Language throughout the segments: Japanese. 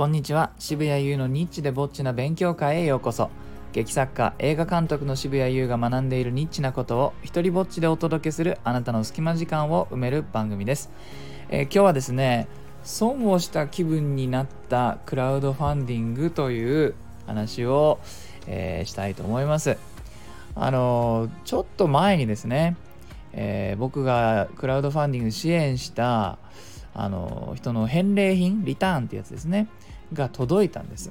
こんにちは。渋谷優のニッチでぼっちな勉強会へようこそ。劇作家映画監督の渋谷優が学んでいるニッチなことを一人ぼっちでお届けするあなたの隙間時間を埋める番組です、えー今日はですね損をした気分になったクラウドファンディングという話を、えーしたいと思います。あのーちょっと前にですね、え僕がクラウドファンディング支援したあの人の返礼品リターンってやつですね。が届いたんです。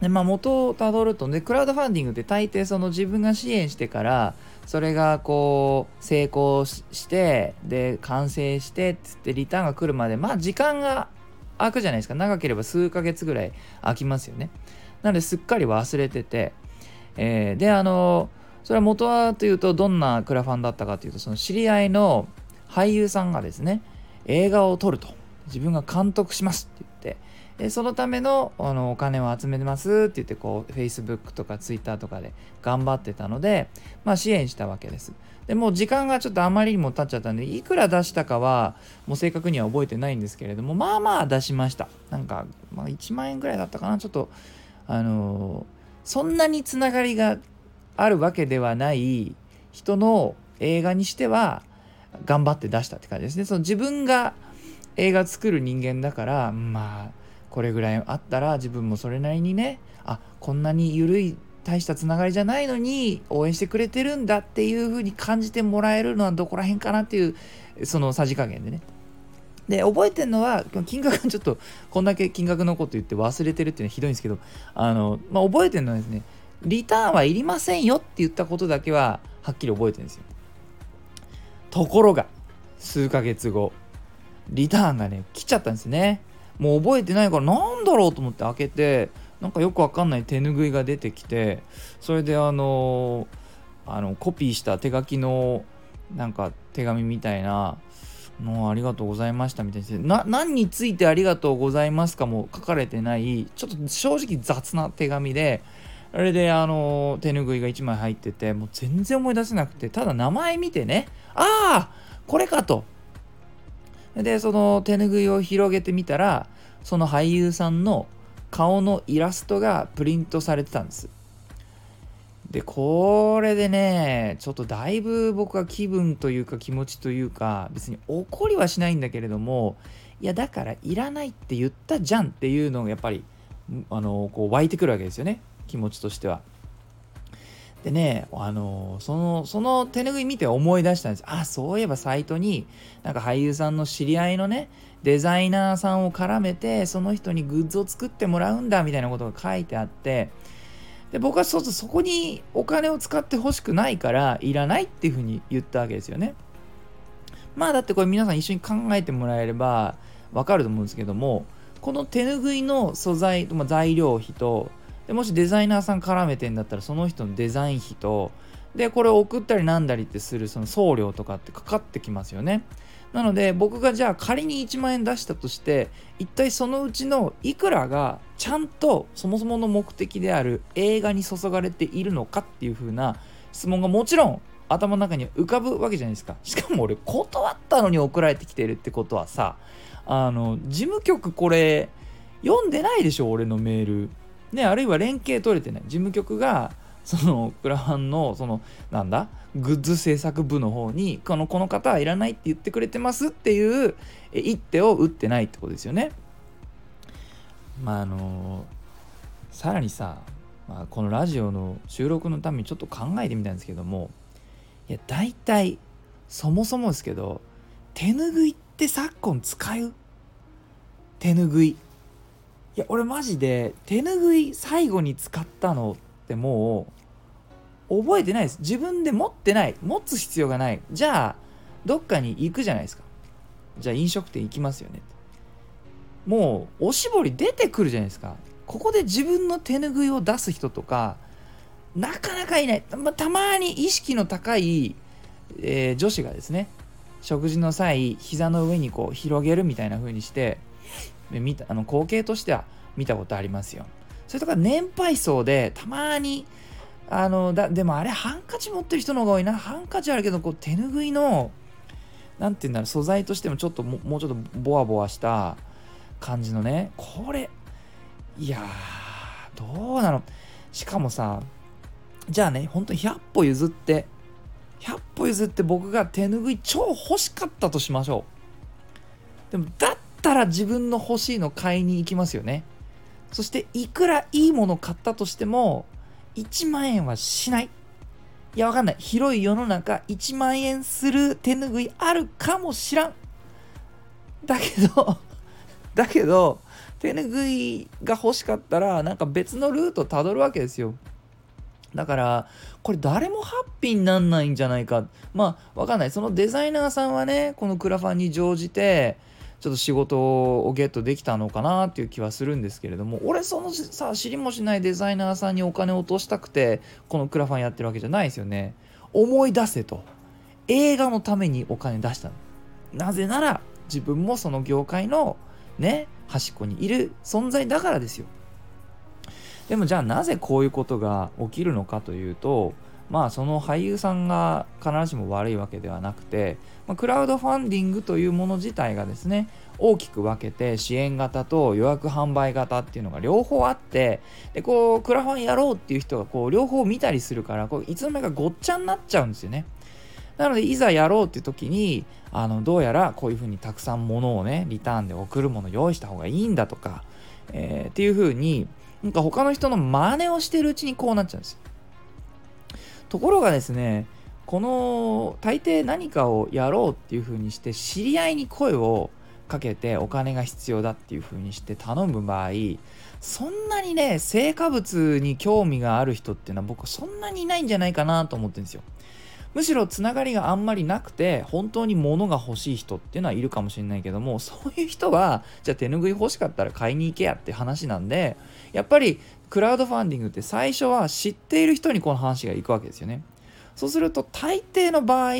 でまあ元をたどるとねクラウドファンディングって大抵その自分が支援してからそれがこう成功してで完成してっつってリターンが来るまでまあ時間が空くじゃないですか。長ければ数ヶ月ぐらい空きますよね。なのですっかり忘れてて、えーであのそれは元はというとどんなクラファンだったかというとその知り合いの俳優さんがですね映画を撮ると。自分が監督しますって言って。でそのためのあのお金を集めてますって言ってこう Facebook とか Twitter とかで頑張ってたので、まあ、支援したわけです。でもう時間がちょっとあまりにも経っちゃったんでいくら出したかはもう正確には覚えてないんですけれどもまあまあ出しました。なんか、まあ、1万円ぐらいだったかな。ちょっとあのーそんなにつながりがあるわけではない人の映画にしては頑張って出したって感じですね。その自分が映画作る人間だからまあこれぐらいあったら自分もそれなりにねあこんなに緩い大したつながりじゃないのに応援してくれてるんだっていう風に感じてもらえるのはどこら辺かなっていうそのさじ加減でね。で覚えてるのは金額ちょっとこんだけ金額のこと言って忘れてるっていうのはひどいんですけどあの、まあ、覚えてるのはですねリターンはいりませんよって言ったことだけははっきり覚えてるんですよ。ところが数ヶ月後リターンがね来ちゃったんですね。もう覚えてないからなんだろうと思って開けてなんかよくわかんない手ぬぐいが出てきてそれであのあのコピーした手書きのなんか手紙みたいなもうありがとうございましたみたいにな何についてありがとうございますかも書かれてないちょっと正直雑な手紙であれであの手ぬぐいが1枚入っててもう全然思い出せなくてただ名前見てねああこれかと。でその手ぬぐいを広げてみたらその俳優さんの顔のイラストがプリントされてたんです。でこれでねちょっとだいぶ僕は気分というか気持ちというか別に怒りはしないんだけれどもいやだからいらないって言ったじゃんっていうのがやっぱりあのこう湧いてくるわけですよね。気持ちとしては。でね、あのそのその手拭い見て思い出したんですあそういえばサイトになんか俳優さんの知り合いのねデザイナーさんを絡めてその人にグッズを作ってもらうんだみたいなことが書いてあってで僕はそうするとそこにお金を使ってほしくないからいらないっていうふうに言ったわけですよね。まあだってこれ皆さん一緒に考えてもらえればわかると思うんですけどもこの手拭いの素材、まあ、材料費とでもしデザイナーさん絡めてんだったらその人のデザイン費とでこれを送ったりなんだりってするその送料とかってかかってきますよね。なので僕がじゃあ仮に1万円出したとして一体そのうちのいくらがちゃんとそもそもの目的である映画に注がれているのかっていう風な質問がもちろん頭の中に浮かぶわけじゃないですか。しかも俺断ったのに送られてきてるってことはさあの事務局これ読んでないでしょ俺のメール。ね、あるいは連携取れてない。事務局がそのクラファンのそのなんだ？グッズ制作部の方にこのこの方はいらないって言ってくれてますっていう一手を打ってないってことですよね。まああのさらにさ、まあ、このラジオの収録のためにちょっと考えてみたんですけどもいや大体そもそもですけど手ぬぐいって昨今使う？手ぬぐい。いや俺マジで手ぬぐい最後に使ったのってもう覚えてないです。自分で持ってない。持つ必要がない。じゃあどっかに行くじゃないですか。じゃあ飲食店行きますよねもうおしぼり出てくるじゃないですか。ここで自分の手ぬぐいを出す人とかなかなかいない。た,、またまに意識の高い、えー女子がですね食事の際膝の上にこう広げるみたいな風にして見たあの光景としては見たことありますよ。それとか年配層でたまにあのだでもあれハンカチ持ってる人の方が多いな。ハンカチあるけどこう手ぬぐいのなんて言うんだろう素材としてもちょっともうちょっとボワボワした感じのね。これいやどうなの。しかもさじゃあね本当に100歩譲って100歩譲って僕が手ぬぐい超欲しかったとしましょう。でもだったら自分の欲しいの買いに行きますよね。そしていくらいいもの買ったとしても1万円はしない。いやわかんない。広い世の中1万円する手ぬぐいあるかもしらん。だけど だけど手ぬぐいが欲しかったらなんか別のルートたどるわけですよ。だからこれ誰もハッピーになんないんじゃないか。まあわかんない。そのデザイナーさんはねこのクラファンに乗じてちょっと仕事をゲットできたのかなっていう気はするんですけれども俺そのさ知りもしないデザイナーさんにお金を落としたくてこのクラファンやってるわけじゃないですよね。思い出せと。映画のためにお金出したの。なぜなら自分もその業界のね端っこにいる存在だからですよ。でもじゃあなぜこういうことが起きるのかというとまあその俳優さんが必ずしも悪いわけではなくて、まあ、クラウドファンディングというもの自体がですね大きく分けて支援型と予約販売型っていうのが両方あってでこうクラファンやろうっていう人がこう両方見たりするからこういつの間にかごっちゃになっちゃうんですよね。なのでいざやろうっていう時にあのどうやらこういうふうにたくさん物をねリターンで送るもの用意した方がいいんだとか、えー、っていうふうになんか他の人の真似をしてるうちにこうなっちゃうんですよ。ところがですねこの大抵何かをやろうっていうふうにして知り合いに声をかけてお金が必要だっていうふうにして頼む場合そんなにね成果物に興味がある人っていうのは僕そんなにいないんじゃないかなと思ってるんですよ。むしろつながりがあんまりなくて本当に物が欲しい人っていうのはいるかもしれないけども そういう人はじゃあ手ぬぐい欲しかったら買いに行けやって話なんでやっぱりクラウドファンディングって最初は知っている人にこの話が行くわけですよね。そうすると大抵の場合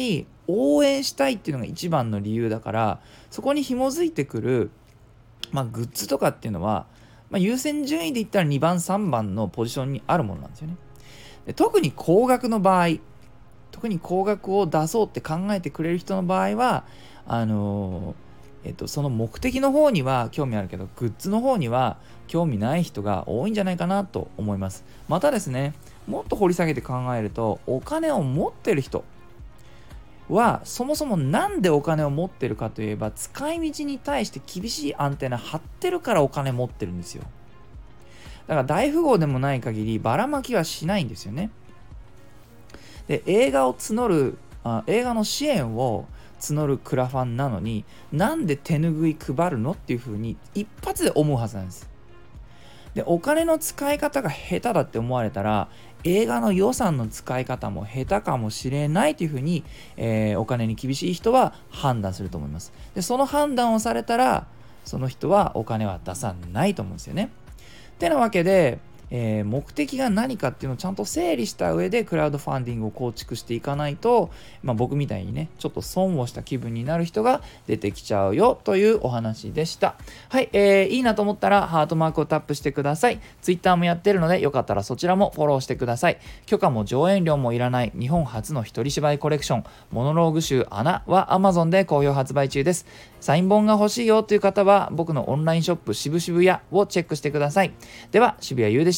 応援したいっていうのが一番の理由だからそこに紐づいてくる、まあ、グッズとかっていうのは、まあ、優先順位で言ったら2番3番のポジションにあるものなんですよね。で特に高額の場合特に高額を出そうって考えてくれる人の場合はあの、えっと、その目的の方には興味あるけどグッズの方には興味ない人が多いんじゃないかなと思います。またですねもっと掘り下げて考えるとお金を持ってる人はそもそも何でお金を持ってるかといえば使い道に対して厳しいアンテナ張ってるからお金持ってるんですよ。だから大富豪でもない限りばらまきはしないんですよね。で映画を募るあ映画の支援を募るクラファンなのになんで手ぬぐい配るのっていうふうに一発で思うはずなんです。でお金の使い方が下手だって思われたら映画の予算の使い方も下手かもしれないというふうに、えー、お金に厳しい人は判断すると思います。でその判断をされたらその人はお金は出さないと思うんですよね。ってなわけでえー、目的が何かっていうのをちゃんと整理した上でクラウドファンディングを構築していかないと、まあ、僕みたいにねちょっと損をした気分になる人が出てきちゃうよというお話でした。はい、えー、いいなと思ったらハートマークをタップしてください。Twitter もやってるのでよかったらそちらもフォローしてください。許可も上演料もいらない日本初の一人芝居コレクションモノローグ集穴は Amazon で好評発売中です。サイン本が欲しいよという方は僕のオンラインショップ渋々屋をチェックしてください。では渋谷優で